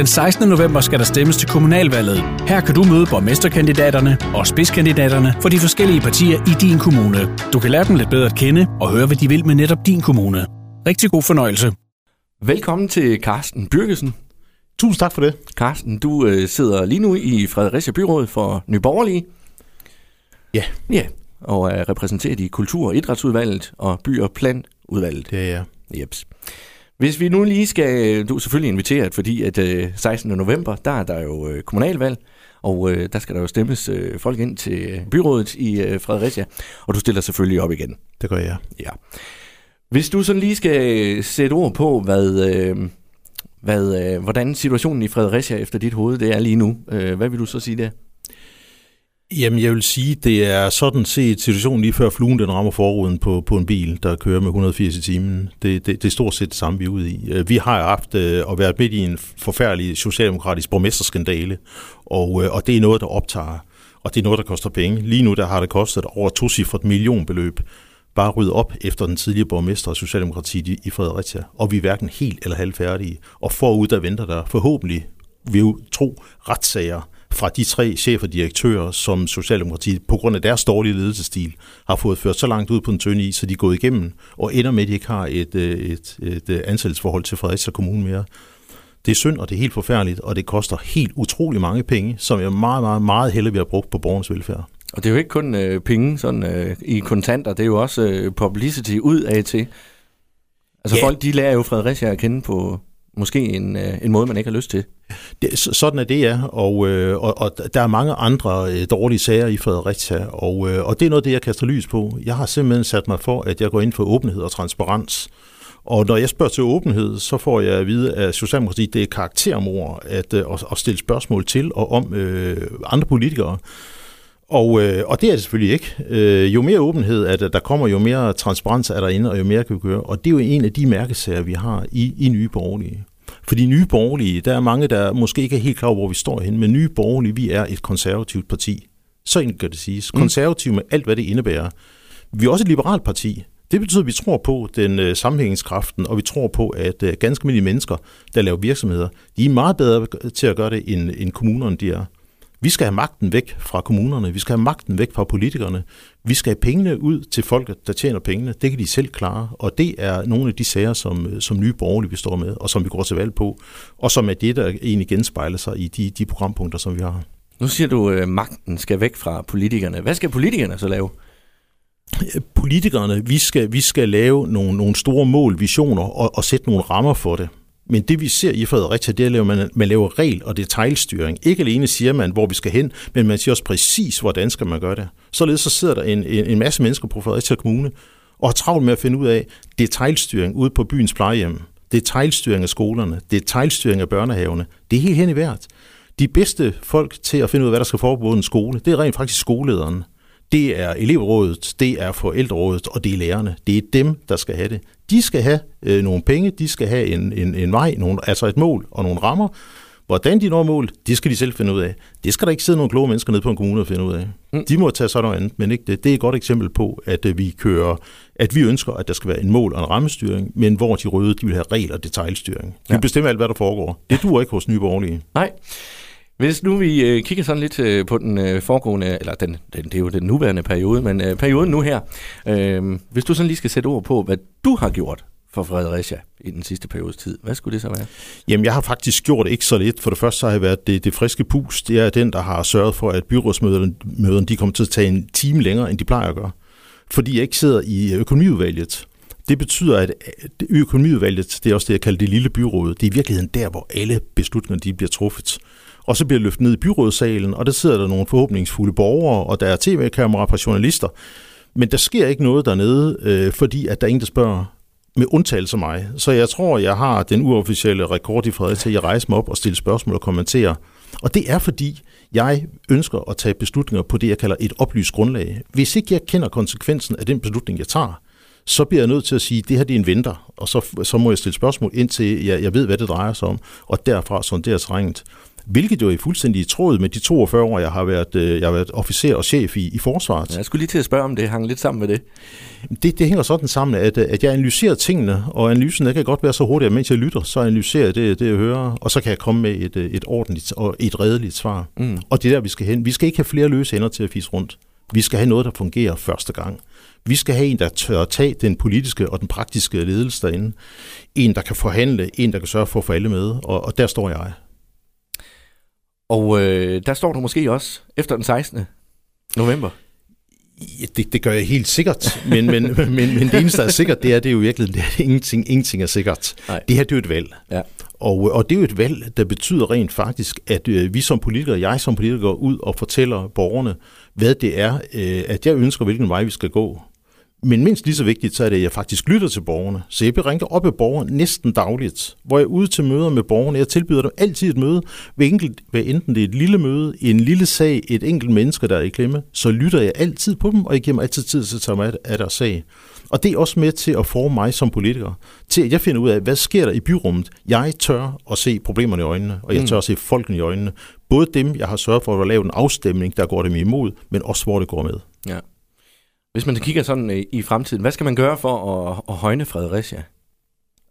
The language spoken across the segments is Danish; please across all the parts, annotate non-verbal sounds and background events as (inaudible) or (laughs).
Den 16. november skal der stemmes til kommunalvalget. Her kan du møde borgmesterkandidaterne og spidskandidaterne for de forskellige partier i din kommune. Du kan lære dem lidt bedre at kende og høre, hvad de vil med netop din kommune. Rigtig god fornøjelse. Velkommen til Carsten Byrkesen. Tusind tak for det. Carsten, du øh, sidder lige nu i Fredericia Byråd for Nyborgerlige. Ja. Ja, og er repræsenteret i Kultur- og Idrætsudvalget og By- og Planudvalget. Det er jeg. Jeps. Hvis vi nu lige skal, du er selvfølgelig inviteret, fordi at øh, 16. november, der er der jo øh, kommunalvalg, og øh, der skal der jo stemmes øh, folk ind til byrådet i øh, Fredericia, og du stiller selvfølgelig op igen. Det gør jeg. Ja. Hvis du sådan lige skal sætte ord på, hvad, øh, hvad, øh, hvordan situationen i Fredericia efter dit hoved det er lige nu, øh, hvad vil du så sige der? Jamen, jeg vil sige, det er sådan set situationen lige før fluen den rammer forruden på, på en bil, der kører med 180 i timen. Det, det, det er stort set det samme, vi er ude i. Øh, vi har haft øh, og været midt i en forfærdelig socialdemokratisk borgmesterskandale, og, øh, og det er noget, der optager, og det er noget, der koster penge. Lige nu der har det kostet over to cifret millionbeløb bare rydde op efter den tidligere borgmester og Socialdemokratiet i, i Fredericia, og vi er hverken helt eller halvfærdige. Og forud der venter der forhåbentlig, vi jo tro, retssager fra de tre chefer og direktører, som Socialdemokratiet på grund af deres dårlige ledelsesstil har fået ført så langt ud på den tynde is, så de er gået igennem, og ender med, at de ikke har et, øh, et, et, et ansættelsesforhold til Fredericia Kommune mere. Det er synd, og det er helt forfærdeligt, og det koster helt utrolig mange penge, som jeg meget, meget, meget hellere vil have brugt på borgernes velfærd. Og det er jo ikke kun øh, penge sådan, øh, i kontanter, det er jo også øh, publicity ud af til. Altså Ja. folk, de lærer jo Fredericia at kende på måske en, øh, en måde, man ikke har lyst til. Det, sådan er det, ja. Og, øh, og, og der er mange andre øh, dårlige sager i Fredericia, og, øh, og det er noget det, jeg kaster lys på. Jeg har simpelthen sat mig for, at jeg går ind for åbenhed og transparens. Og når jeg spørger til åbenhed, så får jeg at vide, at Socialdemokratiet det er karaktermor at, øh, at, at stille spørgsmål til og om øh, andre politikere. Og, øh, og det er det selvfølgelig ikke. Øh, jo mere åbenhed at der kommer, jo mere transparens er derinde, og jo mere kan vi gøre. Og det er jo en af de mærkesager, vi har i, i Nye Borgerlige. Fordi Nye Borgerlige, der er mange, der måske ikke er helt klar over, hvor vi står hen, men Nye Borgerlige, vi er et konservativt parti. Så enkelt kan det siges. Konservativ med alt, hvad det indebærer. Vi er også et liberalt parti. Det betyder, at vi tror på den øh, sammenhængskraften, og vi tror på, at øh, ganske almindelige mennesker, der laver virksomheder, de er meget bedre til at gøre det, end, end kommunerne de er. Vi skal have magten væk fra kommunerne. Vi skal have magten væk fra politikerne. Vi skal have pengene ud til folk, der tjener pengene. Det kan de selv klare. Og det er nogle af de sager, som, som nye borgerlige vi står med, og som vi går til valg på. Og som er det, der egentlig genspejler sig i de, de programpunkter, som vi har. Nu siger du, at magten skal væk fra politikerne. Hvad skal politikerne så lave? Politikerne, vi skal, vi skal lave nogle, nogle store mål, visioner og, og sætte nogle rammer for det. Men det vi ser i Fredericia, det er, at man, man laver regel- og detaljstyring. Ikke alene siger man, hvor vi skal hen, men man siger også præcis, hvordan skal man gøre det. Således så sidder der en, en, en masse mennesker på Fredericia Kommune og har travlt med at finde ud af detaljstyring ude på byens plejehjem, detaljstyring af skolerne, detaljstyring af børnehavene. Det er helt hen i hvert. De bedste folk til at finde ud af, hvad der skal foregå på en skole, det er rent faktisk skolelederen. Det er elevrådet, det er forældrerådet, og det er lærerne. Det er dem, der skal have det. De skal have øh, nogle penge, de skal have en, en, en vej, nogle, altså et mål og nogle rammer. Hvordan de når mål, det skal de selv finde ud af. Det skal der ikke sidde nogle kloge mennesker nede på en kommune og finde ud af. Mm. De må tage sådan noget andet, men ikke det. Det er et godt eksempel på, at øh, vi kører, at vi ønsker, at der skal være en mål og en rammestyring, men hvor de røde, de vil have regler og detaljstyring. De Ja. bestemmer alt, hvad der foregår. Det duer ikke hos nye borgerlige. Nej. Hvis nu vi øh, kigger sådan lidt øh, på den øh, foregående, eller den, den, det er jo den nuværende periode, men øh, perioden nu her. Øh, hvis du sådan lige skal sætte ord på, hvad du har gjort for Fredericia i den sidste periodes tid, hvad skulle det så være? Jamen, jeg har faktisk gjort ikke så lidt. For det første så har jeg været det, det friske pus. Det er den, der har sørget for, at byrådsmøderne møderne, de kommer til at tage en time længere, end de plejer at gøre. Fordi jeg ikke sidder i økonomiudvalget. Det betyder, at det økonomiudvalget, det er også det, jeg kalder det lille byråd. Det er i virkeligheden der, hvor alle beslutninger de bliver truffet. Og så bliver løftet ned i byrådssalen, og der sidder der nogle forhåbningsfulde borgere, og der er tv-kameraer fra journalister. Men der sker ikke noget dernede, øh, fordi at der er ingen, der spørger, med undtagelse af mig. Så jeg tror, jeg har den uofficielle rekord i Fredericia til at rejse mig op og stille spørgsmål og kommentere. Og det er fordi, jeg ønsker at tage beslutninger på det, jeg kalder et oplyst grundlag. Hvis ikke jeg kender konsekvensen af den beslutning, jeg tager, så bliver jeg nødt til at sige, at det her det er en venter, og så, så må jeg stille spørgsmål indtil jeg, jeg ved, hvad det drejer sig om, og derfra sondere terrænet. hvilket jo er fuldstændig i tråd med de 42 år, jeg har været, øh, jeg har været officer og chef i, i forsvaret. Ja, jeg skulle lige til at spørge, om det hang lidt sammen med det. Det, det hænger sådan sammen, at, at jeg analyserer tingene, og analysen der kan godt være så hurtigt, at mens jeg lytter, så analyserer jeg det, det jeg hører, og så kan jeg komme med et, et ordentligt og et redeligt svar. Mm. Og det er der, vi skal hen. Vi skal ikke have flere løse hænder til at fise rundt. Vi skal have noget, der fungerer første gang. Vi skal have en, der tør tage den politiske og den praktiske ledelse derinde. En, der kan forhandle, en, der kan sørge for at få alle med, og, og der står jeg. Og øh, der står du måske også efter den 16. november. Ja, det, det gør jeg helt sikkert, men, men, (laughs) men, men det eneste, der er sikkert, det er, det er jo virkelig, det er ingenting, ingenting er sikkert. Nej. Det her, det er jo et valg. Ja. Og, og det er jo et valg, der betyder rent faktisk, at øh, vi som politikere, jeg som politiker, går ud og fortæller borgerne, hvad det er, øh, at jeg ønsker, hvilken vej vi skal gå. Men mindst lige så vigtigt, så er det, at jeg faktisk lytter til borgerne. Så jeg ringer op af borgerne næsten dagligt, hvor jeg er ude til møder med borgerne. Jeg tilbyder dem altid et møde, hvad, enkelt, hvad enten det er et lille møde, en lille sag, et enkelt menneske, der er i klemme, så lytter jeg altid på dem, og jeg giver mig altid tid til at tage mig af deres sag. Og det er også med til at forme mig som politiker, til at jeg finder ud af, hvad sker der i byrummet. Jeg tør at se problemerne i øjnene, og jeg mm. tør at se folkene i øjnene. Både dem, jeg har sørget for at lave en afstemning, der går dem imod, men også hvor det går med. Ja. Hvis man kigger sådan øh, i fremtiden, hvad skal man gøre for at, at højne Fredericia?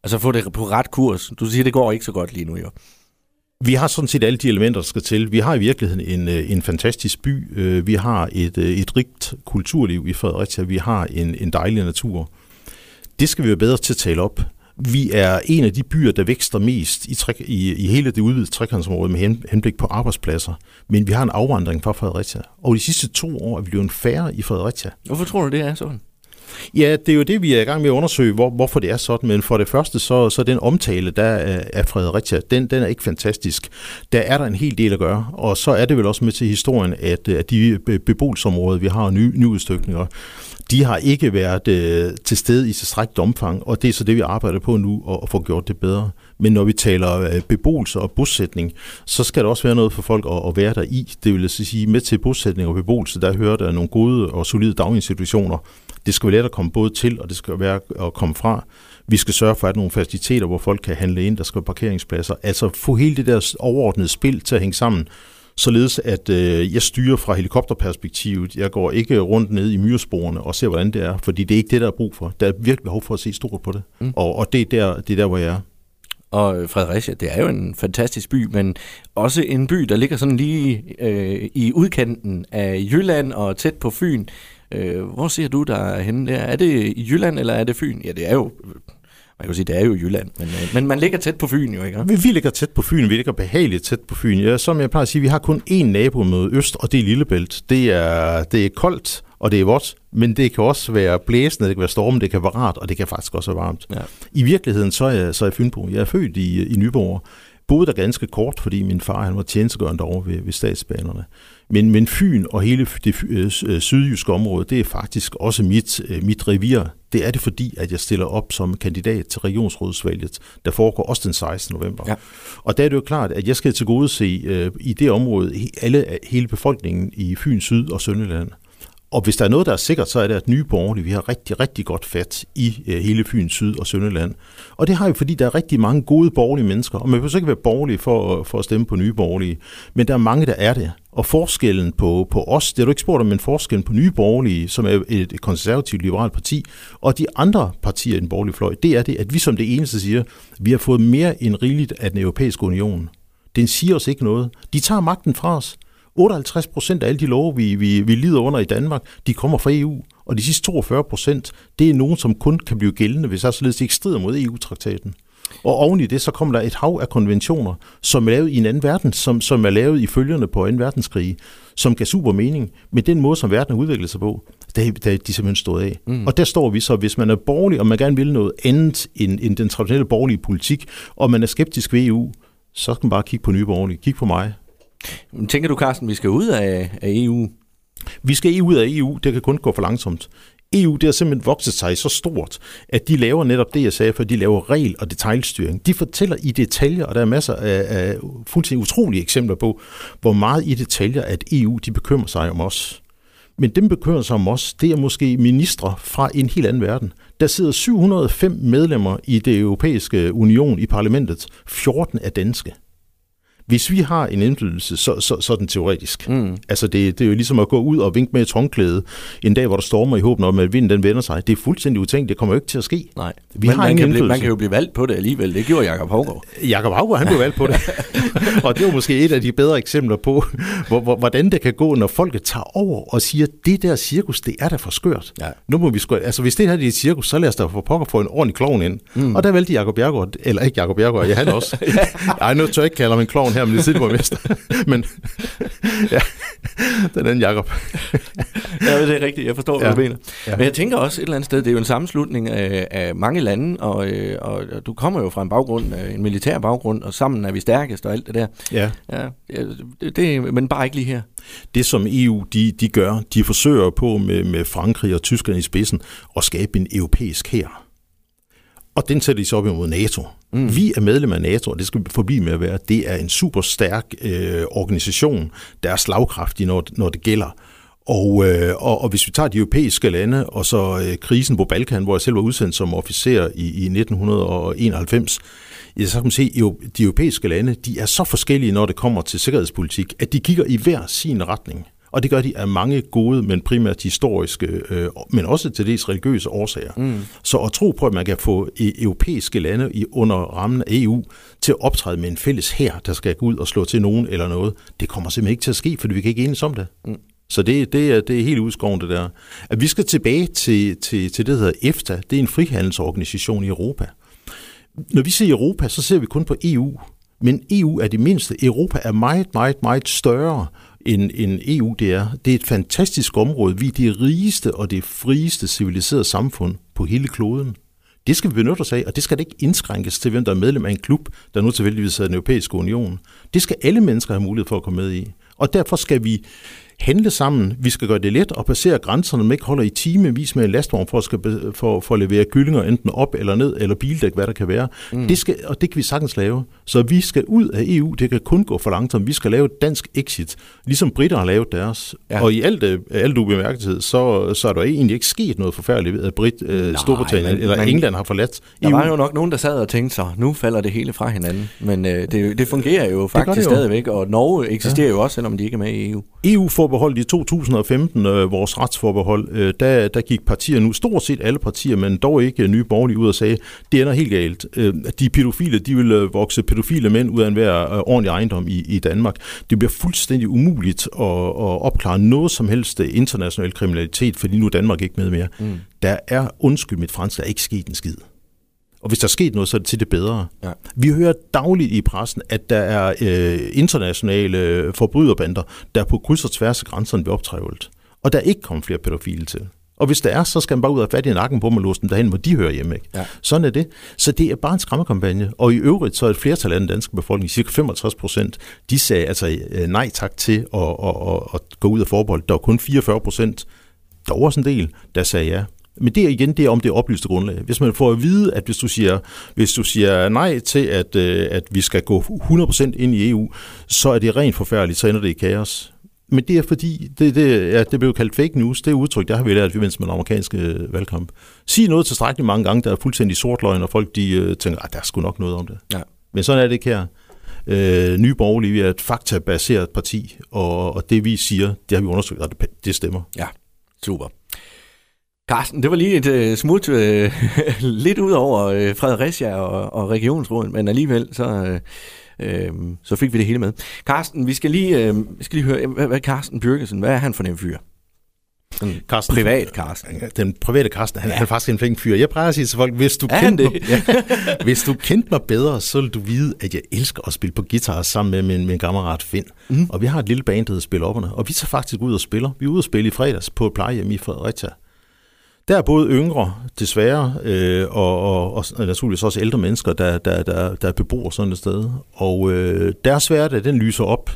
Altså få det på ret kurs. Du siger, det går ikke så godt lige nu, jo. Vi har sådan set alle de elementer, der skal til. Vi har i virkeligheden en, øh, en fantastisk by. Øh, vi har et, et rigt kulturliv i Fredericia. Vi har en, en dejlig natur. Det skal vi være bedre til at tale op. Vi er en af de byer, der vækster mest i, tre, i, i hele det udvidede trekantsområde med henblik på arbejdspladser. Men vi har en afvandring fra Fredericia. Og de sidste to år er vi blevet færre i Fredericia. Hvorfor tror du, det er sådan? Ja, det er jo det, vi er i gang med at undersøge, hvor, hvorfor det er sådan. Men for det første, så, så den omtale, der er af Fredericia, den, den er ikke fantastisk. Der er der en hel del at gøre, og så er det vel også med til historien, at, at de beboelsesområder, vi har nye, nye udstykninger, de har ikke været øh, til stede i tilstrækkeligt omfang, og det er så det, vi arbejder på nu, at, at få gjort det bedre. Men når vi taler øh, beboelse og bosætning, så skal der også være noget for folk at, at være der i. Det vil sige, med til bosætning og beboelse, der hører der nogle gode og solide daginstitutioner. Det skal være let at komme både til, og det skal være at komme fra. Vi skal sørge for, at nogle faciliteter, hvor folk kan handle ind, der skal være parkeringspladser. Altså få hele det der overordnede spil til at hænge sammen, således at øh, jeg styrer fra helikopterperspektivet. Jeg går ikke rundt ned i myresporene og ser, hvordan det er, fordi det er ikke det, der er brug for. Der er virkelig behov for at se stort på det, mm. og, og det, er der, det er der, hvor jeg er. Og Fredericia, det er jo en fantastisk by, men også en by, der ligger sådan lige øh, i udkanten af Jylland og tæt på Fyn. Øh, hvor ser du der henne der? Er det i Jylland, eller er det Fyn? Ja, det er jo man kan sige, det er jo Jylland, men, øh, men man ligger tæt på Fyn jo, ikke? Vi, vi ligger tæt på Fyn, vi ligger behageligt tæt på Fyn. Ja, som jeg plejer at sige, vi har kun én nabo mod øst, og det er Lillebælt. Det er, det er koldt, og det er vådt, men det kan også være blæsende, det kan være storm, det kan være rart, og det kan faktisk også være varmt. Ja. I virkeligheden så er jeg, så er jeg Fynbo. Jeg er født i, i Nyborg, boede der ganske kort, fordi min far han var tjenestegørende over ved, ved statsbanerne. Men, men Fyn og hele det øh, øh, sydjyske område, det er faktisk også mit, øh, mit revir. Det er det fordi, at jeg stiller op som kandidat til regionsrådsvalget, der foregår også den 16. november. Ja. Og der er det jo klart, at jeg skal til gode se øh, i det område alle, hele befolkningen i Fyn, Syd og Sønderland. Og hvis der er noget, der er sikkert, så er det, at nye borgerlige, vi har rigtig, rigtig godt fat i øh, hele Fyn, Syd og Sønderland. Og det har vi, fordi der er rigtig mange gode borgerlige mennesker, og man behøver ikke være borgerlig for, øh, for at stemme på nye borgerlige, men der er mange, der er det. Og forskellen på, på os, det har du ikke spurgt om, men forskellen på nye borgerlige, som er et konservativt liberalt parti, og de andre partier i den borgerlige fløj, det er det, at vi som det eneste siger, vi har fået mere end rigeligt af den europæiske union. Den siger os ikke noget. De tager magten fra os. 58 procent af alle de love, vi, vi, vi lider under i Danmark, de kommer fra EU. Og de sidste 42 procent, det er nogen, som kun kan blive gældende, hvis der således ikke strider mod EU-traktaten. Og oven i det, så kommer der et hav af konventioner, som er lavet i en anden verden, som, som er lavet i følgerne på 2. verdenskrig, som gav super mening. Men den måde, som verden har udviklet sig på, der, der er de simpelthen stået af. Mm. Og der står vi så, hvis man er borgerlig, og man gerne vil noget andet end, end den traditionelle borgerlige politik, og man er skeptisk ved EU, så skal man bare kigge på nye borgerlige. Kig på mig. Tænker du, Carsten, vi skal ud af, af EU? Vi skal ud af EU. Det kan kun gå for langsomt. EU det har simpelthen vokset sig så stort, at de laver netop det, jeg sagde for de laver regel- og detaljstyring. De fortæller i detaljer, og der er masser af, af fuldstændig utrolige eksempler på, hvor meget i detaljer, at EU de bekymrer sig om os. Men dem bekymrer sig om os, det er måske ministre fra en helt anden verden. Der sidder 705 medlemmer i det europæiske union i parlamentet. 14 er danske. Hvis vi har en indflydelse, så, så, så er den teoretisk. Mm. Altså det, det er jo ligesom at gå ud og vinke med et håndklæde en dag, hvor der stormer i håben om, at vinden den vender sig. Det er fuldstændig utænkt. Det kommer jo ikke til at ske. Nej. Vi Men har man, kan blive, man kan jo blive valgt på det alligevel. Det gjorde Jakob Havgaard. Jakob Havgaard, han blev valgt på det. (laughs) og det var måske et af de bedre eksempler på, hvor, hvor, hvordan det kan gå, når folket tager over og siger, det der cirkus, det er da for skørt. Ja. Nu må vi sgu, altså hvis det her er et cirkus, så lad os da for pokker få en ordentlig klovn ind. Mm. Og der valgte Jakob Bjergård, eller ikke Jakob Bjergård, ja han også. (laughs) Ej, nu tør jeg ikke kalde ham en klovn her, men det er mester. men ja, den anden Jakob. ja, det er rigtigt. Jeg forstår, hvad ja. du mener. Ja. Men jeg tænker også et eller andet sted, det er jo en sammenslutning af, af mange lande, og, øh, og du kommer jo fra en baggrund, øh, en militær baggrund, og sammen er vi stærkest og alt det der. Ja. ja det, det, men bare ikke lige her. Det, som EU de, de gør, de forsøger på med, med Frankrig og Tyskland i spidsen at skabe en europæisk her. Og den sætter de så op imod NATO. Mm. Vi er medlem af NATO, og det skal vi forblive med at være. Det er en super stærk øh, organisation, der er slagkraftig, når, når det gælder. Og, øh, og, og hvis vi tager de europæiske lande, og så øh, krisen på Balkan, hvor jeg selv var udsendt som officer i, i 1991, ja, så kan man se, at de europæiske lande de er så forskellige, når det kommer til sikkerhedspolitik, at de kigger i hver sin retning. Og det gør de af mange gode, men primært historiske, øh, men også til dels religiøse årsager. Mm. Så at tro på, at man kan få e- europæiske lande i under rammen af EU til at optræde med en fælles her, der skal gå ud og slå til nogen eller noget, det kommer simpelthen ikke til at ske, fordi vi kan ikke enes om det. Mm. Så det, det, er, det er helt udskoven, det der. At vi skal tilbage til, til, til det, der hedder EFTA. Det er en frihandelsorganisation i Europa. Når vi ser Europa, så ser vi kun på EU. Men EU er det mindste. Europa er meget, meget, meget større end, end EU det er. Det er et fantastisk område. Vi er det rigeste og det frieste civiliserede samfund på hele kloden. Det skal vi benytte os af, og det skal det ikke indskrænkes til, hvem der er medlem af en klub, der nu tilfældigvis er den europæiske union. Det skal alle mennesker have mulighed for at komme med i. Og derfor skal vi handle sammen. Vi skal gøre det let at passere grænserne, man ikke holder i timevis med en lastvogn for at, skal, for, for at levere kyllinger enten op eller ned, eller bildæk, hvad der kan være. Mm. Det skal, og det kan vi sagtens lave. Så vi skal ud af EU. Det kan kun gå for langsomt. Vi skal lave et dansk exit, ligesom britter har lavet deres. Ja. Og i alt, øh, alt ubemærkethed, så, så er der egentlig ikke sket noget forfærdeligt ved, at Brit, øh, Storbritannien eller men, England har forladt EU. Der var jo nok nogen, der sad og tænkte sig, nu falder det hele fra hinanden. Men øh, det, det fungerer jo faktisk det det jo. stadigvæk, og Norge eksisterer ja. jo også, selvom de ikke er med i EU. EU får forbeholdet i 2015, øh, vores retsforbehold, øh, der, der gik partier nu, stort set alle partier, men dog ikke nye borgerlige ud og sagde, det ender helt galt. Øh, de pædofile, de vil øh, vokse pædofile mænd ud af enhver øh, ordentlig ejendom i, i Danmark. Det bliver fuldstændig umuligt at, at opklare noget som helst international kriminalitet, fordi nu er Danmark ikke med mere. Mm. Der er, undskyld mit fransk, der er ikke sket en skid. Og hvis der er sket noget, så er det til det bedre. Ja. Vi hører dagligt i pressen, at der er øh, internationale forbryderbander, der på kryds og tværs af grænserne bliver optrævlet. Og der er ikke kommet flere pædofile til. Og hvis der er, så skal man bare ud og fat i nakken på dem og låse dem derhen, hvor de hører hjemme. Ikke? Ja. Sådan er det. Så det er bare en skræmmekampagne. Og i øvrigt, så er et flertal af den danske befolkning, cirka 65 procent, de sagde altså øh, nej tak til at, at, at, at gå ud af forbehold. Der var kun 44 procent, der var også en del, der sagde ja. Men det er igen det er om det oplyste grundlag. Hvis man får at vide, at hvis du siger, hvis du siger nej til, at, øh, at vi skal gå 100% ind i EU, så er det rent forfærdeligt, så ender det i kaos. Men det er fordi, det, det, ja, det blev kaldt fake news, det udtryk, der har vi lært i forbindelse med den amerikanske øh, valgkamp. Sig noget tilstrækkeligt mange gange, der er fuldstændig sortløgn, og folk de øh, tænker, at der er sgu nok noget om det. Ja. Men sådan er det ikke her. Øh, Nye Borgerlige vi er et faktabaseret parti, og, og det vi siger, det har vi undersøgt, og det, det stemmer. Ja, super. Carsten, det var lige et uh, smut uh, (laughs) lidt ud over uh, Fredericia og, og regionsrådet, men alligevel så, uh, uh, så fik vi det hele med. Carsten, vi skal lige, vi skal lige høre, hvad, hvad Carsten Byrkesen, hvad er han for en fyr? Den Karsten, privat Carsten. Den private Carsten, han, ja. han er faktisk en flink fyr. Jeg plejer at sige til folk, hvis du, kendte mig, ja, (laughs) hvis du kendte mig bedre, så vil du vide, at jeg elsker at spille på guitar sammen med min, min kammerat Finn. Mm. Og vi har et lille band, der hedder Spil Opperne, og vi tager faktisk ud og spiller. Vi er ude og spille i fredags på et plejehjem i Fredericia. Der er både yngre, desværre, øh, og, og, og naturligvis også ældre mennesker, der, der, der, der bebor sådan et sted. Og øh, deres hverdag, den lyser op,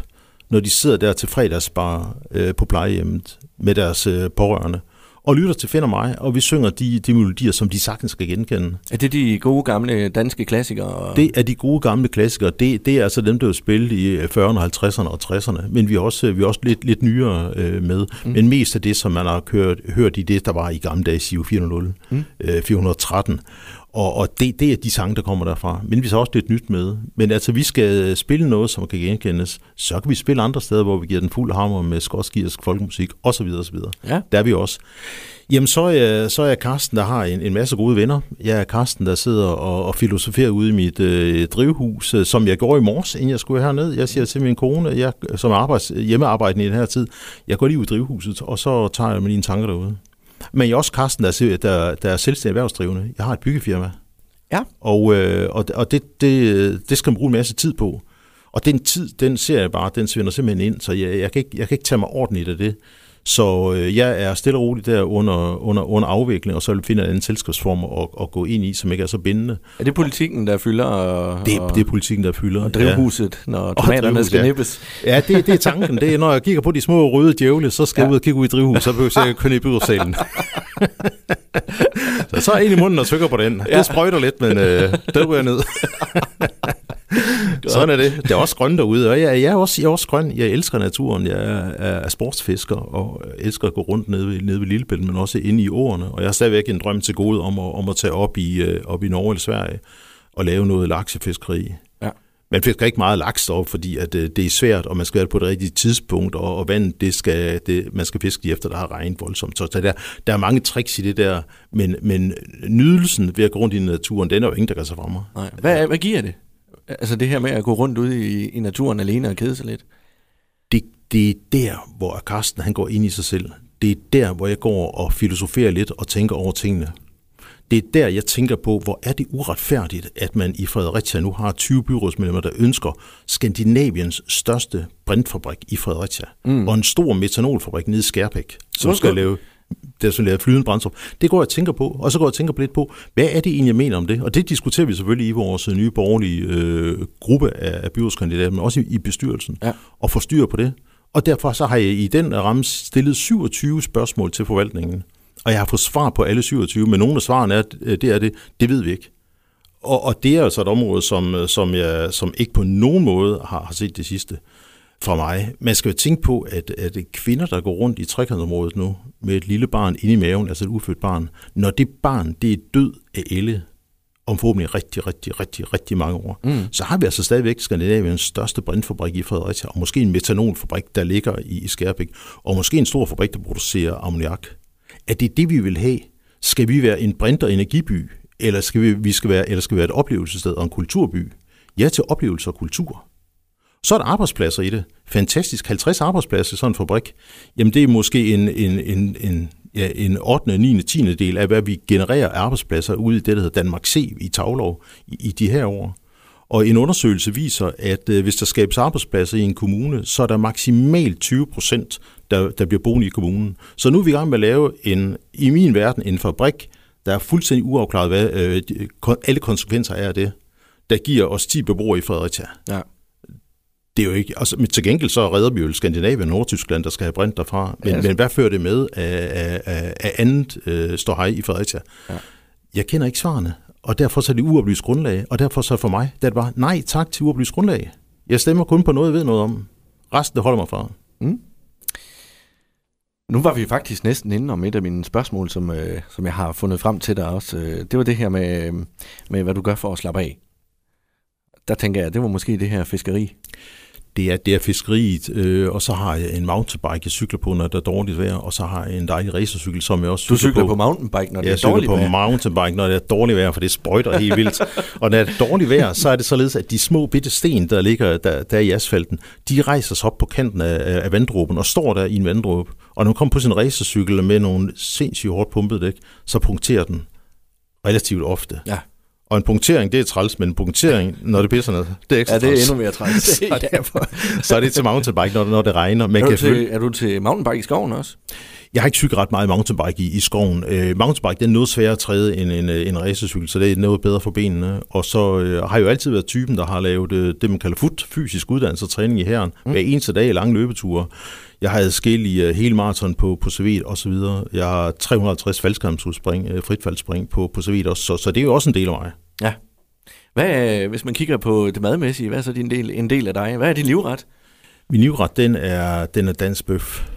når de sidder der til fredagsbar øh, på plejehjemmet med deres øh, pårørende og lytter til Find og mig, og vi synger de, de melodier, som de sagtens skal genkende. Er det de gode gamle danske klassikere? Det er de gode gamle klassikere. Det, det er altså dem, der er spillet i 40'erne, 50'erne og 60'erne, men vi er også, vi er også lidt, lidt nyere øh, med. Mm. Men mest af det, som man har kørt, hørt i det, der var i gamle dage, SIO 400, mm. øh, 413. Og, og det, det er de sange, der kommer derfra. Men vi så også lidt nyt med. Men altså, vi skal spille noget, som kan genkendes. Så kan vi spille andre steder, hvor vi giver den fuld hammer med skotsk folkemusik, osv. osv. Ja. Der er vi også. Jamen, så er, jeg, så er jeg Karsten, der har en, en masse gode venner. Jeg er Karsten, der sidder og, og filosoferer ude i mit øh, drivhus, øh, som jeg gjorde i morges, inden jeg skulle herned. Jeg siger til min kone, jeg, som arbejds, hjemmearbejdende i den her tid, jeg går lige ud i drivhuset, og så tager jeg mine tanker derude. Men jeg er også Karsten, der, der, der er selvstændig erhvervsdrivende. Jeg har et byggefirma. Ja. Og, øh, og, og det, det, det skal man bruge en masse tid på. Og den tid, den ser jeg bare, den svinder simpelthen ind, så jeg, jeg, kan, ikke, jeg kan ikke tage mig ordentligt af det. Så øh, jeg er stille og roligt der under, under, under afvikling, og så vil jeg finde en anden selskabsform at, at gå ind i, som ikke er så bindende. Er det politikken, der fylder? Og, Det, det er politikken, der fylder. og drivhuset, ja. når tomaterne drivhus, skal ja. nippes. Ja, det, det er tanken. Det er, når jeg kigger på de små røde djævle, så skal jeg ud og kigge ud i drivhuset, så behøver jeg køre i byrådssalen. (laughs) så, så er jeg ind i munden og tykker på den. Ja. Det sprøjter lidt, men øh, der ryger ned. (laughs) Sådan er det. Det er også grønt derude, og jeg, jeg, er også, jeg er også grøn. Jeg elsker naturen. Jeg er, er sportsfisker og elsker at gå rundt nede ved, nede ved Lillebælt, men også inde i åerne. Og jeg har stadigvæk en drøm til gode om at, om at tage op i, øh, op i Norge eller Sverige og lave noget laksefiskeri. Ja. Man fisker ikke meget laks deroppe, fordi at, øh, det er svært, og man skal være på det rigtige tidspunkt, og, og vandet, det skal, det, man skal fiske lige efter, der har regnet voldsomt. Så der, der er mange tricks i det der, men, men nydelsen ved at gå rundt i naturen, den er jo ingen, der kan sig fra mig. Nej. Hvad, hvad giver det? Altså det her med at gå rundt ude i, i naturen alene og kede sig lidt? Det, det er der, hvor Karsten han går ind i sig selv. Det er der, hvor jeg går og filosoferer lidt og tænker over tingene. Det er der, jeg tænker på, hvor er det uretfærdigt, at man i Fredericia nu har 20 byrådsmedlemmer, der ønsker Skandinaviens største brintfabrik i Fredericia, mm. og en stor metanolfabrik nede i Skærbæk, som Hvorfor? skal lave der lave flydende brændstof. Det går jeg og tænker på, og så går jeg og tænker på lidt på, hvad er det egentlig, jeg mener om det? Og det diskuterer vi selvfølgelig i vores nye borgerlige øh, gruppe af, af byrådskandidater, men også i, i bestyrelsen, Ja. og få styr på det. Og derfor så har jeg i den ramme stillet 27 spørgsmål til forvaltningen. Og jeg har fået svar på alle 27, men nogle af svarene er, øh, det er det, det ved vi ikke. Og, og det er altså et område, som, øh, som jeg som ikke på nogen måde har, har set det sidste fra mig. Man skal jo tænke på, at, at kvinder, der går rundt i trekantområdet nu, med et lille barn inde i maven, altså et ufødt barn, når det barn, det er død af elle, om forhåbentlig rigtig, rigtig, rigtig, rigtig mange år, mm. så har vi altså stadigvæk Skandinaviens største brintfabrik i Fredericia, og måske en metanolfabrik, der ligger i, i Skærbæk, og måske en stor fabrik, der producerer ammoniak. Er det det, vi vil have? Skal vi være en brint- og energiby, eller skal vi, vi skal være, eller skal vi være et oplevelsessted og en kulturby? Ja til oplevelse og kultur. Så er der arbejdspladser i det. Fantastisk. 50 arbejdspladser i sådan en fabrik. Jamen det er måske en, en, en, en, ja, en 8., 9., 10. del af, hvad vi genererer af arbejdspladser ude i det, der hedder Danmark C i Tavlov i, i de her år. Og en undersøgelse viser, at øh, hvis der skabes arbejdspladser i en kommune, så er der maksimalt 20 procent, der, der bliver boende i kommunen. Så nu er vi i gang med at lave en, i min verden en fabrik, der er fuldstændig uafklaret, hvad øh, alle konsekvenser er af det, der giver os 10 beboere i Fredericia. Ja. Det er jo ikke, altså, men til gengæld så redder vi jo Skandinavien og Nordtyskland, der skal have brint derfra. Men, Ja, men hvad fører det med af, af, af, andet øh, ståhej i Fredericia? Ja. Jeg kender ikke svarene, og derfor så er det uoplyst grundlag, og derfor så for mig, det bare nej tak til uoplyst grundlag. Jeg stemmer kun på noget, jeg ved noget om. Resten, det holder mig fra. Nu var vi faktisk næsten inde om et af mine spørgsmål, som, øh, som jeg har fundet frem til dig også. Øh, det var det her med, øh, med, hvad du gør for at slappe af. Der tænker jeg, det var måske det her fiskeri. Det er, det er fiskeriet, øh, og så har jeg en mountainbike, jeg cykler på, når der er dårligt vejr, og så har jeg en dejlig racercykel, som jeg også Du cykler på mountainbike, når det jeg er cykler dårligt på vejr. mountainbike, når det er dårligt vejr, for det sprøjter helt vildt. og når det er dårligt vejr, så er det således, at de små bitte sten, der ligger der, der i asfalten, de rejser sig op på kanten af, af vanddråben og står der i en vanddråbe. Og når man kommer på sin racercykel med nogle sindssygt hårdt pumpede dæk, så punkterer den relativt ofte. Ja. Og en punktering, det er træls, men en punktering, når det pisser ned, det er ekstra Ja, det er træls. endnu mere træls. (laughs) så, derfor, så er det til mountainbike, når, når det regner. Man er, du til, er du til mountainbike i skoven også? Jeg har ikke cyklet ret meget mountainbike i, i skoven. Øh, mountainbike det er noget sværere at træde end en, øh, en racercykel, så det er noget bedre for benene. Og så øh, har jeg jo altid været typen, der har lavet øh, det, man kalder FUT, fysisk uddannelse og træning i herren, mm. hver eneste dag i lange løbeture. Jeg har adskillige uh, hele maraton på, på CV'et og så videre. Jeg har 350 faldskærmsudspring, uh, fritfaldsspring på, på CV'et også, så, så det er jo også en del af mig. Ja. Hvad, øh, hvis man kigger på det madmæssige, hvad er så din del, en del af dig? Hvad er din livret? Min livret, den er, den er dansk bøf.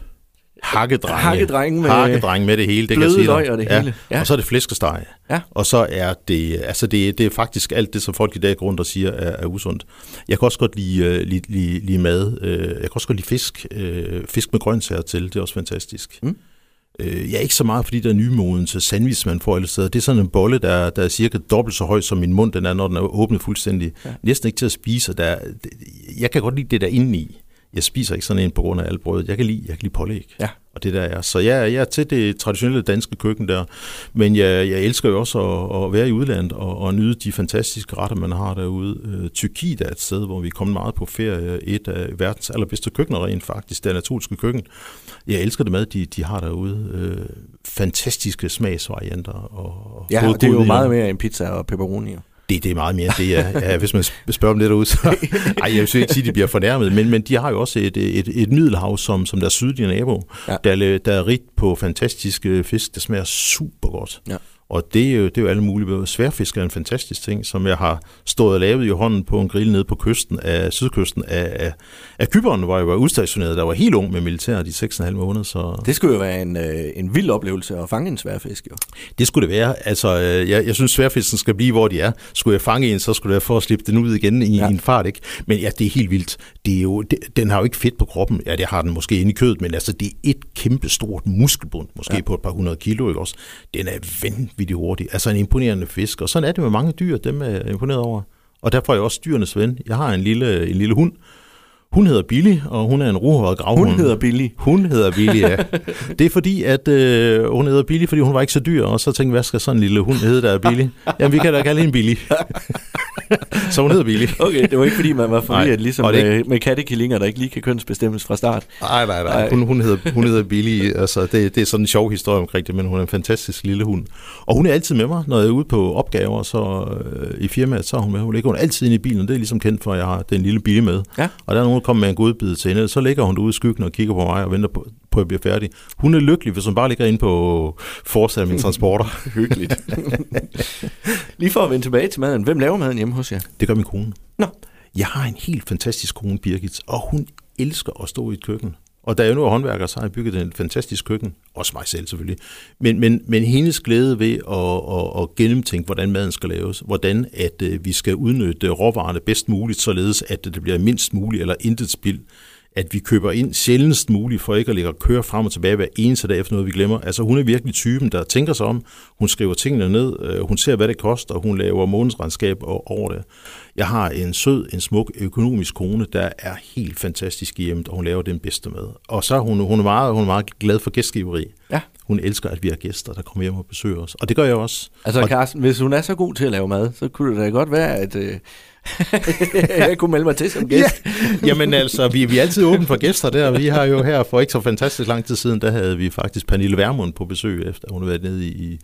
Hakkedrenge. Hakkedrenge med, hakkedrenge med det hele. Det kan jeg sige løg og det ja. hele. Ja. Og så er det flæskesteg. Ja. Og så er det, altså det, det er faktisk alt det, som folk i dag går rundt og siger er, er usundt. Jeg kan også godt lide, uh, lide, lide, lide mad. Uh, jeg kan også godt lide fisk. Uh, fisk med grøntsager til, det er også fantastisk. Mm. Jeg er ikke så meget, fordi der er nymoden til sandwich, man får alle steder. Det er sådan en bolle, der, der er cirka dobbelt så høj som min mund, den er, når den er åbnet fuldstændig. Ja. Næsten ikke til at spise. Der, er- jeg kan godt lide det der indeni. Jeg spiser ikke sådan en på grund af alt brødet. Jeg kan lide, jeg kan lide pålæg. Ja. Og det der er. Så jeg, jeg er til det traditionelle danske køkken der. Men jeg, jeg elsker jo også at, at være i udlandet og, og nyde de fantastiske retter, man har derude. Øh, Tyrkiet er et sted, hvor vi er kommet meget på ferie. Et af verdens allerbedste køkkener rent faktisk, det anatolske køkken. Jeg elsker det mad, de, de har derude. Øh, fantastiske smagsvarianter. Og, og Ja, og det er jo meget mere end pizza og pepperoni. Det, det er meget mere det, ja. ja hvis man spørger om det derude, så... (laughs) Ej, jeg vil ikke sige, at de bliver fornærmet, men, men de har jo også et, et, et middelhav som, som deres sydlige nabo, Ja. der, er- der er rigt på fantastiske fisk, der smager super godt. Ja. Og det er, jo, det er jo alle mulige. Sværfisk er en fantastisk ting, som jeg har stået og lavet i hånden på en grill nede på kysten af sydkysten af, af, af Kyberen, hvor jeg var udstationeret. Der var helt ung med militæret i 6,5 måneder, så Det skulle jo være en, øh, en vild oplevelse at fange en sværfisk, jo. det skulle det være. Altså, øh, jeg, jeg synes, sværfisken skal blive, hvor de er. Skulle jeg fange en, så skulle det være for at slippe den ud igen i, Ja. i en fart, ikke? Men ja, det er helt vildt. Det er jo, det, den har jo ikke fedt på kroppen. Ja, det har den måske inde i kødet, men altså, det er et kæmpe stort muskelbund, måske Ja. på et par hundrede kilo, ikke også? Den er vanvittigt hurtig. Altså en imponerende fisk. Og sådan er det med mange dyr, dem er jeg imponeret over. Og derfor er jeg også dyrenes ven. Jeg har en lille, en lille hund. Hun hedder Billy, og hun er en ruhåret gravhund. Hun hedder Billy. Hun hedder Billy, ja. (laughs) Det er fordi, at øh, hun hedder Billy, fordi hun var ikke så dyr, og så tænkte jeg, hvad skal sådan en lille hund hedde, der er Billy? Jamen, vi kan da kalde hende Billy. (laughs) (laughs) så hun hedder Billy. Okay, det var ikke fordi, man var forvirret, ligesom og det med, med kattekillinger, der ikke lige kan kønsbestemmes fra start. Nej, nej, Nej. Hun, hun, hedder, hun hedder Billy. Altså, det, det er sådan en sjov historie omkring det, men hun er en fantastisk lille hund. Og hun er altid med mig, når jeg er ude på opgaver så, øh, i firmaet, så er hun med. Hun ligger hun altid inde i bilen, og det er ligesom kendt for, at jeg har den lille Billy med. Ja. Og der er nogen, der kommer med en godbid til hende, så ligger hun derude i skyggen og kigger på mig og venter på, på at jeg bliver færdig. Hun er lykkelig, hvis hun bare ligger inde på forsæt af mine transporter. (laughs) Hyggeligt. (laughs) lige for at vende tilbage til maden. Hvem laver maden hjemme hos jer? Det gør min kone. Nå. Jeg har en helt fantastisk kone, Birgit, og hun elsker at stå i et køkken. Og da jeg nu er håndværker, så har jeg bygget en fantastisk køkken. Også mig selv selvfølgelig. Men, men, men hendes glæde ved at, at, at gennemtænke, hvordan maden skal laves, hvordan at øh, vi skal udnytte råvarerne bedst muligt, således at det bliver mindst muligt eller intet spild, at vi køber ind sjældent muligt, for ikke at ligge og køre frem og tilbage hver eneste dag efter noget, vi glemmer. Altså hun er virkelig typen, der tænker sig om, hun skriver tingene ned, øh, hun ser, hvad det koster, og hun laver månedsregnskab over det. Jeg har en sød, en smuk økonomisk kone, der er helt fantastisk i hjemmet, og hun laver den bedste med. Og så er hun, hun, er meget, hun er meget glad for gæstgiveri. Ja. Hun elsker, at vi har gæster, der kommer hjem og besøger os. Og det gør jeg også. Altså og, Carsten, hvis hun er så god til at lave mad, så kunne det da godt være, at øh, jeg kunne melde mig til som gæst. Jamen altså, vi, vi er altid åbne for gæster der. Vi har jo her for ikke så fantastisk lang tid siden, der havde vi faktisk Pernille Vermund på besøg, efter hun havde været nede i,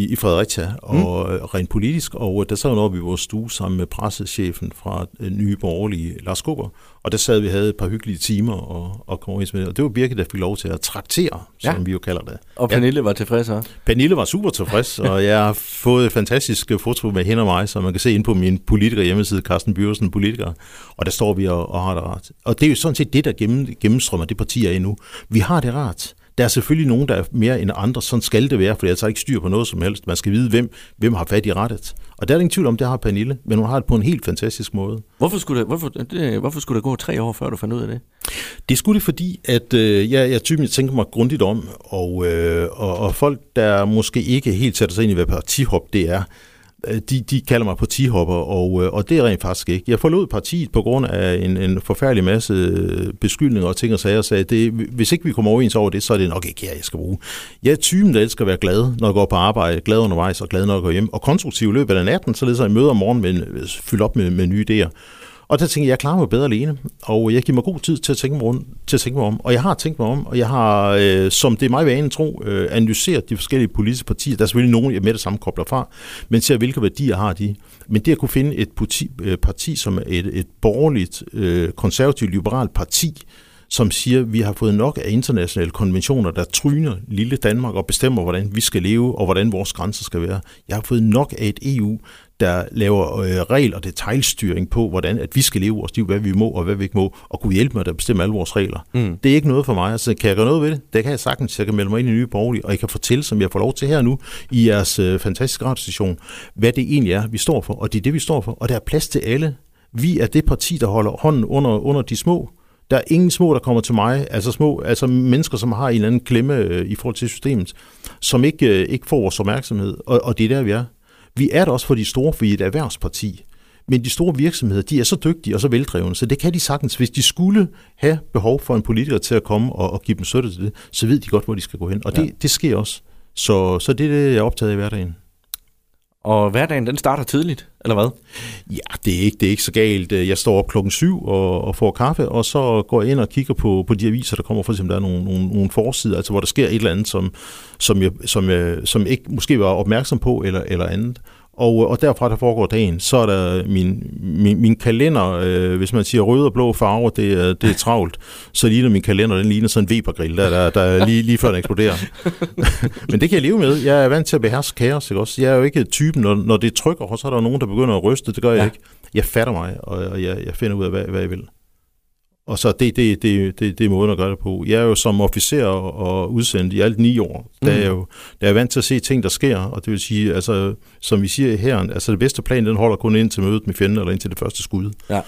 i, i Fredericia, og mm. rent politisk, og der sad oppe i vores stue sammen med pressechefen fra øh, Nye Borgerlige, Lars Skubber, og der sad vi havde et par hyggelige timer og, og kom med, og det var Birgit, der fik lov til at traktere, som Ja. vi jo kalder det. Og Pernille var tilfreds også. Pernille var super tilfreds, (laughs) og jeg har fået et fantastisk foto med hende og mig, som man kan se ind på min politiker hjemmeside, Carsten Byrsen Politiker, og der står vi og, og har det rart. Og det er jo sådan set det, der gennem, gennemstrømmer det parti er endnu. Vi har det rart. Der er selvfølgelig nogen, der er mere end andre. Sådan skal det være, for ellers er ikke styr på noget som helst. Man skal vide, hvem, hvem har fat i rettet. Og der er ingen tvivl om, det har Pernille, men hun har det på en helt fantastisk måde. Hvorfor skulle, der, hvorfor, det, hvorfor skulle der gå tre år, før du fandt ud af det? Det skulle det, fordi at øh, jeg, jeg typisk tænker mig grundigt om, og, øh, og, og folk, der måske ikke helt sætter sig ind i, hvad partihop det er, Øh, de, de kalder mig partihopper, og, øh, og det er rent faktisk ikke. Jeg forlod partiet på grund af en, en forfærdelig masse øh, beskyldninger og ting og sager, og sagde, det, hvis ikke vi kommer overens over det, så er det nok ikke her, jeg skal bruge. Jeg er typen, der elsker at være glad, når jeg går på arbejde, glad undervejs og glad, når jeg går hjem, og konstruktiv i løbet af natten, således at jeg møder om morgenen med, fyldt op med, med nye idéer. Og der tænkte jeg, jeg klarer mig bedre alene, og jeg giver mig god tid til at tænke mig, rundt, til at tænke mig om. Og jeg har tænkt mig om, og jeg har, øh, som det er mig vanen tro, øh, analyseret de forskellige politiske partier. Der er selvfølgelig nogen, jeg med det samme kobler fra, men ser, hvilke værdier har de. Men det at kunne finde et parti, øh, parti som er et, et borgerligt, øh, konservativt, liberalt parti, som siger, at vi har fået nok af internationale konventioner, der tryner lille Danmark og bestemmer, hvordan vi skal leve og hvordan vores grænser skal være. Jeg har fået nok af et EU, der laver øh, regel- og detaljstyring på, hvordan at vi skal leve vores liv, hvad vi må og hvad vi ikke må, og kunne hjælpe med at bestemme alle vores regler. Mm. Det er ikke noget for mig. Altså, kan jeg gøre noget ved det? Det kan jeg sagtens. Jeg kan melde mig ind i nye borgerlige, og jeg kan fortælle, som jeg får lov til her nu, i jeres øh, fantastiske radiostation, hvad det egentlig er, vi står for. Og det er det, vi står for. Og der er plads til alle. Vi er det parti, der holder hånden under, under de små. Der er ingen små, der kommer til mig, altså små, altså mennesker, som har en eller anden klemme øh, i forhold til systemet, som ikke, øh, ikke får vores opmærksomhed, og, og det er der, vi er. Vi er der også for de store, for vi er et erhvervsparti. Men de store virksomheder, de er så dygtige og så veldrevne, så det kan de sagtens. Hvis de skulle have behov for en politiker til at komme og, og give dem støtte til det, så ved de godt, hvor de skal gå hen. Og ja. det, det sker også. Så, så det er det, jeg er optaget i hverdagen. Og hverdagen, den starter tidligt, eller hvad? Ja, det er ikke, det er ikke så galt. Jeg står op klokken syv og, og får kaffe, og så går jeg ind og kigger på, på de aviser, der kommer. For eksempel, der er nogle, nogle, nogle forsider, altså hvor der sker et eller andet, som, som, jeg, som, jeg, som ikke måske var opmærksom på, eller, eller andet. Og, og derfra, der foregår dagen, så er der min, min, min kalender, øh, hvis man siger røde og blå farver, det er, det er travlt, så ligner min kalender, den ligner sådan en Webergrill, der, der, der er lige, lige før den eksploderer. (laughs) Men det kan jeg leve med. Jeg er vant til at beherske kaos, ikke også? Jeg er jo ikke typen, når, når det trykker, og så er der nogen, der begynder at ryste. Det gør jeg ja. ikke. Jeg fatter mig, og jeg, jeg finder ud af, hvad, hvad jeg vil. Og så det, det, det, det, det er måden at gøre det på. Jeg er jo som officer og udsendt i alt ni år. Der er jeg jo der er vant til at se ting, der sker. Og det vil sige, altså, som vi siger her, altså det bedste plan, den holder kun ind til mødet med fjenden, eller ind til det første skud. Ja.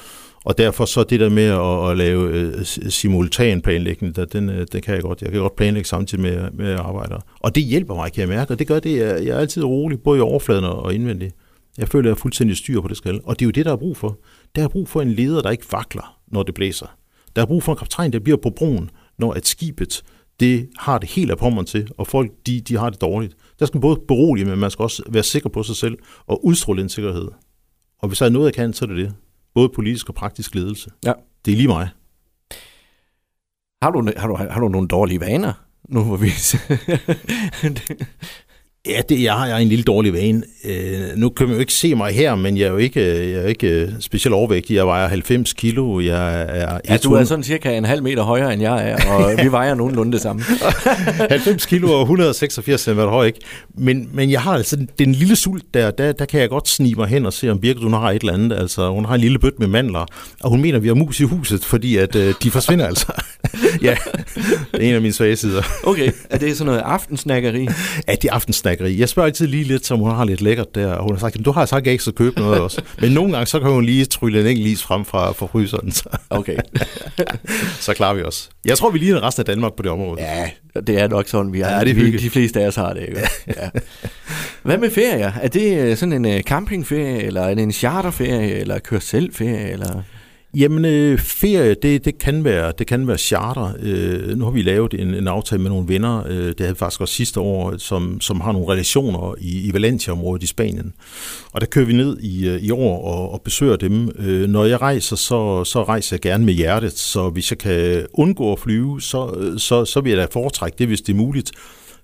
Og derfor så det der med at, at lave uh, simultan planlægning, der, den, uh, den kan jeg godt. Jeg kan godt planlægge samtidig med, med arbejde. Og det hjælper mig, kan jeg mærke. Og det gør det, jeg, jeg er altid rolig, både i overfladen og indvendigt. Jeg føler, at jeg er fuldstændig styr på det skal. Og det er jo det, der er brug for. Der er brug for en leder, der ikke vakler, når det blæser. Der er brug for en kaptajn, der bliver på broen, når at skibet det har det helt af pommeren til, og folk de, de har det dårligt. Der skal man både berolige, men man skal også være sikker på sig selv og udstråle en sikkerhed. Og hvis der er noget, jeg kan, så er det det. Både politisk og praktisk ledelse. Ja. Det er lige mig. Har du, har du, har du nogle dårlige vaner? Nu må vi (laughs) Ja, det, jeg har jeg en lille dårlig vane. Øh, nu kan man jo ikke se mig her, men jeg er jo ikke, jeg er ikke øh, specielt overvægtig. Jeg vejer 90 kilo. Jeg er ja, du er sådan cirka en halv meter højere, end jeg er, og vi vejer nogenlunde det samme. (laughs) 90 kilo og 186 cm høj, ikke? Men, men jeg har altså den lille sult der, der, der kan jeg godt snige mig hen og se, om Birke, hun har et eller andet. Altså, hun har en lille bøt med mandler, og hun mener, vi har mus i huset, fordi at, øh, de forsvinder altså. (laughs) ja, det er en af mine svage sider. okay, er det sådan noget aftensnakkeri? Ja, det er aftensnakkeri. Jeg spørger altid lige lidt, som hun har lidt lækkert der, og hun har sagt, du har sagt ikke så købe noget også. Men nogle gange, så kan hun lige trylle en enkelt is frem fra, fra fryseren. Så. Okay. (laughs) så klarer vi os. Jeg tror, vi lige er resten af Danmark på det område. Ja, det er nok sådan, vi har. Ja, det er vi, de fleste af os har det. Ikke? Ja. Hvad med ferie? Er det øh, sådan en øh, campingferie, eller er det en charterferie, eller kør selv ferie, eller... Jamen, øh, ferie, det, det, kan være, det kan være charter. Øh, nu har vi lavet en, en aftale med nogle venner, øh, det havde faktisk også sidste år, som, som har nogle relationer i, i Valencia-området i Spanien. Og der kører vi ned i, øh, i år og, og besøger dem. Øh, når jeg rejser, så, så rejser jeg gerne med hjertet, så hvis jeg kan undgå at flyve, så, øh, så, så vil jeg da foretrække det, hvis det er muligt.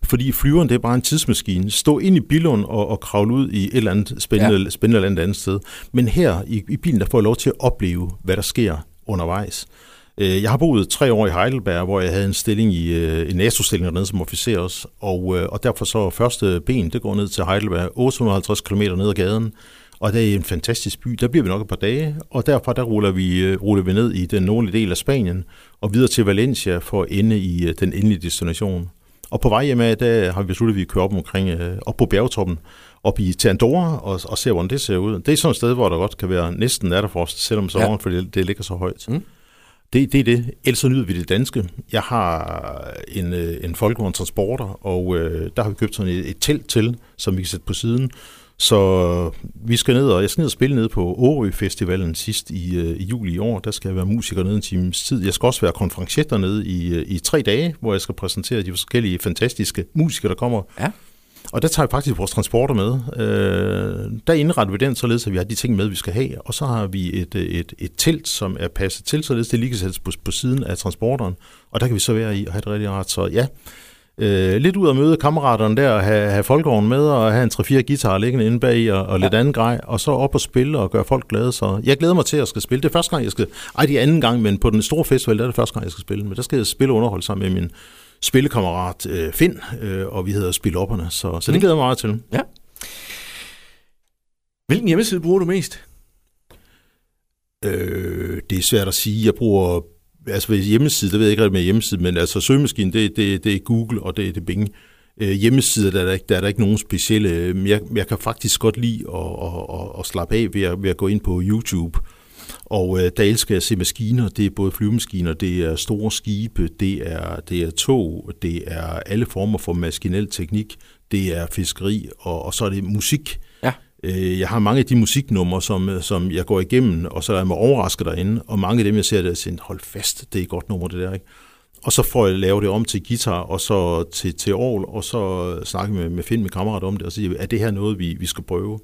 Fordi flyveren, det er bare en tidsmaskine. Stå ind i bilen og, og kravle ud i et eller andet spændende, ja. spændende eller andet sted. Men her i, i bilen, der får jeg lov til at opleve, hvad der sker undervejs. Øh, jeg har boet tre år i Heidelberg, hvor jeg havde en stilling i øh, en NATO-stilling dernede som officer også, og, øh, og derfor så første ben, det går ned til Heidelberg, 850 km ned ad gaden, og det er en fantastisk by. Der bliver vi nok et par dage, og derfra der ruller vi, ruller vi ned i den nordlige del af Spanien, og videre til Valencia for at ende i den endelige destination. Og på vej hjem af, der har vi besluttet, at vi kører op omkring, øh, op på bjergtoppen, op i til Andorra, og, og ser, hvordan det ser ud. Det er sådan et sted, hvor der godt kan være næsten natterfrost, selvom sommeren, ja. fordi det, det ligger så højt. Mm. Det, det er det. Ellers nyder vi det danske. Jeg har en, øh, en folkevogn transporter, og øh, der har vi købt sådan et, et telt til, som vi kan sætte på siden, så vi skal ned, og jeg skal ned og spille ned på Årø Festivalen sidst i, øh, i juli i år. Der skal jeg være musiker nede en times tid. Jeg skal også være konferencier dernede i, øh, i tre dage, hvor jeg skal præsentere de forskellige fantastiske musikere, der kommer. Ja. Og der tager vi faktisk vores transporter med. Øh, der indretter vi den således, at vi har de ting med, vi skal have. Og så har vi et, et, et telt, som er passet til, således det sættes på, på siden af transporteren. Og der kan vi så være i og have det rigtig rart. Så ja, øh, lidt ud og møde kammeraterne der, og have, have folkevognen med, og have en 3-4 guitar liggende inde bag, og, og lidt ja. anden grej, og så op og spille og gøre folk glade. Så jeg glæder mig til at skal spille. Det er første gang, jeg skal... Ej, det er anden gang, men på den store festival, der er det første gang, jeg skal spille. Men der skal jeg spille underhold sammen med min spillekammerat øh, Finn, øh, og vi hedder Spilopperne, så, så det mm. glæder jeg mig meget til. Ja. Hvilken hjemmeside bruger du mest? Øh, det er svært at sige. Jeg bruger, altså hjemmeside, det ved jeg ikke rigtig med hjemmeside, men altså søgemaskinen, det, det, det er Google, og det, det er Bing. Øh, hjemmesider, der er, der, ikke, der er der ikke nogen specielle. Øh, men jeg, jeg kan faktisk godt lide at, at, at, at slappe af ved at, ved at gå ind på YouTube. Og øh, der elsker jeg at se maskiner. Det er både flyvemaskiner, det er store skibe, det er, det er tog, det er alle former for maskinel teknik, det er fiskeri, og, og så er det musik. Øh, jeg har mange af de musiknumre, som, øh, som jeg går igennem, og så er jeg mig overrasket derinde, og mange af dem, jeg ser, der siger, hold fast, det er et godt nummer, det der, ikke? Og så får jeg lavet det om til guitar, og så til, til orgel, og så snakke med, med Finn, med kammerat om det, og sige, er det her noget, vi, vi skal prøve?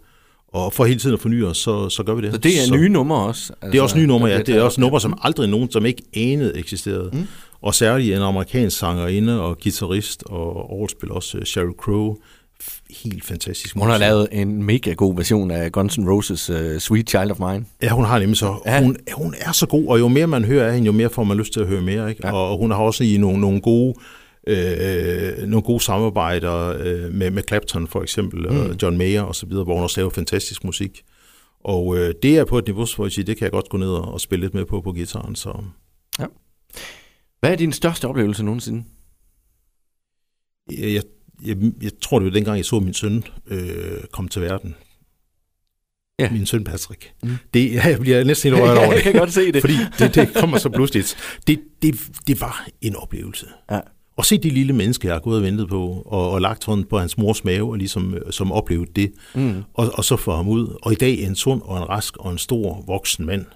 Og for hele tiden at forny os, så, så gør vi det. Så det er så, nye numre også? Altså, det er også nye numre, ja. Det er også numre, som aldrig nogen, som ikke anede eksisterede. Mm. Og særligt en amerikansk sangerinde og guitarist og overspiller også Sheryl Crow, helt fantastisk. Hun har lavet en mega god version af Guns N' Roses uh, Sweet Child of Mine. Ja, hun har nemlig så. Ja. Hun, hun er så god, og jo mere man hører af hende, jo mere får man lyst til at høre mere. Ikke? Ja. Og hun har også i nogle, nogle gode øh, nogle gode samarbejder øh, med, med Clapton for eksempel, mm. og John Mayer og så videre, hvor hun også laver fantastisk musik. Og øh, det er på et niveau, hvor jeg siger, det kan jeg godt gå ned og, og spille lidt med på på gitaren. Så. Ja. Hvad er din største oplevelse nogensinde? Jeg, jeg, jeg tror, det var dengang, jeg så min søn øh, komme til verden. Ja. Min søn Patrick. Mm. Det, (laughs) jeg bliver næsten helt rørt (laughs) over det. jeg kan godt se det. Fordi det, det kommer så pludseligt. Det, det, det var en oplevelse. Ja. Og se det lille menneske, jeg har gået og ventet på, og, og lagt hånden på hans mors mave, og ligesom, øh, som oplevede det. Mm. Og, og så få ham ud. Og i dag en sund og en rask og en stor voksen mand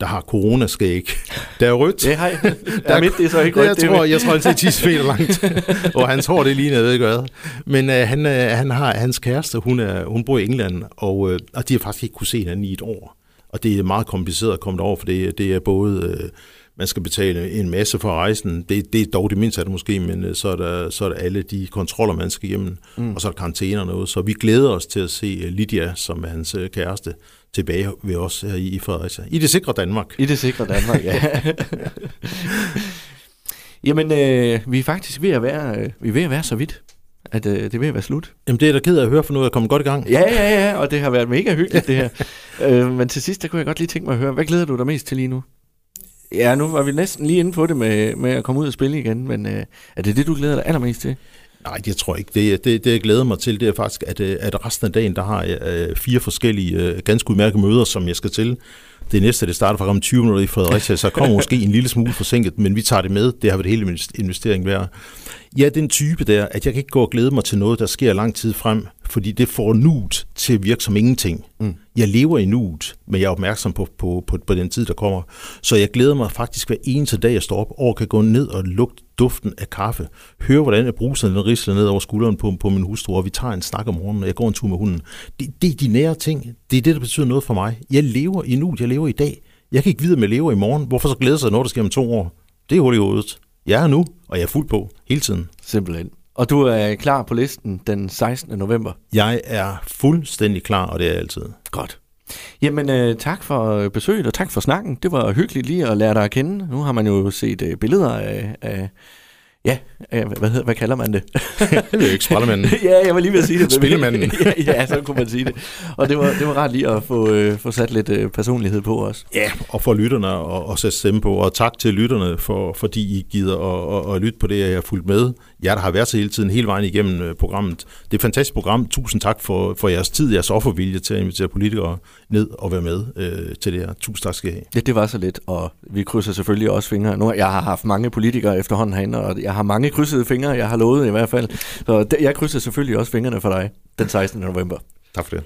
der har coronaskæg. Der er rødt. Det har jeg. Der er midt, det er så ikke rødt. Jeg tror, jeg tror, han (laughs) er 10 meter langt. og hans hår, det ligner, jeg ved ikke hvad. Men uh, han, uh, han har hans kæreste, hun, er, hun bor i England, og, uh, og de har faktisk ikke kunne se hinanden i et år. Og det er meget kompliceret at komme derover, for det, det er både... Uh, man skal betale en masse for rejsen. Det, det er dog det mindste af det måske, men så er, der, så er der alle de kontroller, man skal igennem, mm. og så er der karantæner og noget. Så vi glæder os til at se Lydia, som er hans kæreste, tilbage ved os her i Fredericia. I det sikre Danmark. I det sikre Danmark, ja. (laughs) Jamen, øh, vi er faktisk ved at være, øh, vi er ved at være så vidt, at øh, det er ved at være slut. Jamen, det er da ked af at høre, for nu er jeg kommet godt i gang. Ja, ja, ja, og det har været mega hyggeligt, det her. (laughs) øh, men til sidst, der kunne jeg godt lige tænke mig at høre, hvad glæder du dig mest til lige nu? Ja, nu var vi næsten lige inde på det med, med at komme ud og spille igen, men øh, er det det, du glæder dig allermest til? Nej, det tror jeg ikke. Det, det, det jeg glæder mig til, det er faktisk, at, øh, at resten af dagen, der har jeg øh, fire forskellige øh, ganske udmærkede møder, som jeg skal til. Det næste, det starter fra om 20 minutter i Fredericia, så kommer måske en lille smule forsinket, men vi tager det med. Det har været hele investering værd. Er den type der, at jeg kan ikke gå og glæde mig til noget, der sker lang tid frem, fordi det får nuet til at virke som ingenting. Mm. Jeg lever i nuet, men jeg er opmærksom på, på, på, på den tid, der kommer. Så jeg glæder mig faktisk hver eneste dag, jeg står op, og kan gå ned og lugte duften af kaffe. Høre, hvordan jeg bruser den risler ned over skulderen på, på min hustru, og vi tager en snak om morgenen, og jeg går en tur med hunden. Det, det er de nære ting. Det er det, der betyder noget for mig. Jeg lever i nuet, jeg lever i dag. Jeg kan ikke vide, om jeg lever i morgen. Hvorfor så glæde sig, når der sker om to år? Det er hurtigt i hovedet. Jeg er nu, og jeg er fuld på hele tiden. Simpelthen. Og du er klar på listen den 16. november? Jeg er fuldstændig klar, og det er jeg altid. Godt. Jamen, øh, tak for besøget, og tak for snakken. Det var hyggeligt lige at lære dig at kende. Nu har man jo set øh, billeder af, af Ja, hvad, hedder, hvad kalder man det? (laughs) det ved jeg ikke, spillemanden. (laughs) ja, jeg var lige ved at sige det. Spillemanden. (laughs) ja, ja, så kunne man sige det. Og det var, det var rart lige at få, øh, få sat lidt øh, personlighed på os. Ja, og for lytterne at, at sætte stemme på. Og tak til lytterne, for, fordi I gider at, at, at lytte på det, jeg har fulgt med. Jeg der har været så hele tiden, hele vejen igennem øh, programmet. Det er et fantastisk program. Tusind tak for, for jeres tid, jeres offervilje til at invitere politikere ned og være med øh, til det her. Tusind tak skal I have. Ja, det var så lidt, og vi krydser selvfølgelig også fingre. Nu, jeg har haft mange politikere efterhånden herinde, og jeg har mange krydsede fingre, jeg har lovet i hvert fald. Så jeg krydser selvfølgelig også fingrene for dig den 16. november. Tak for det.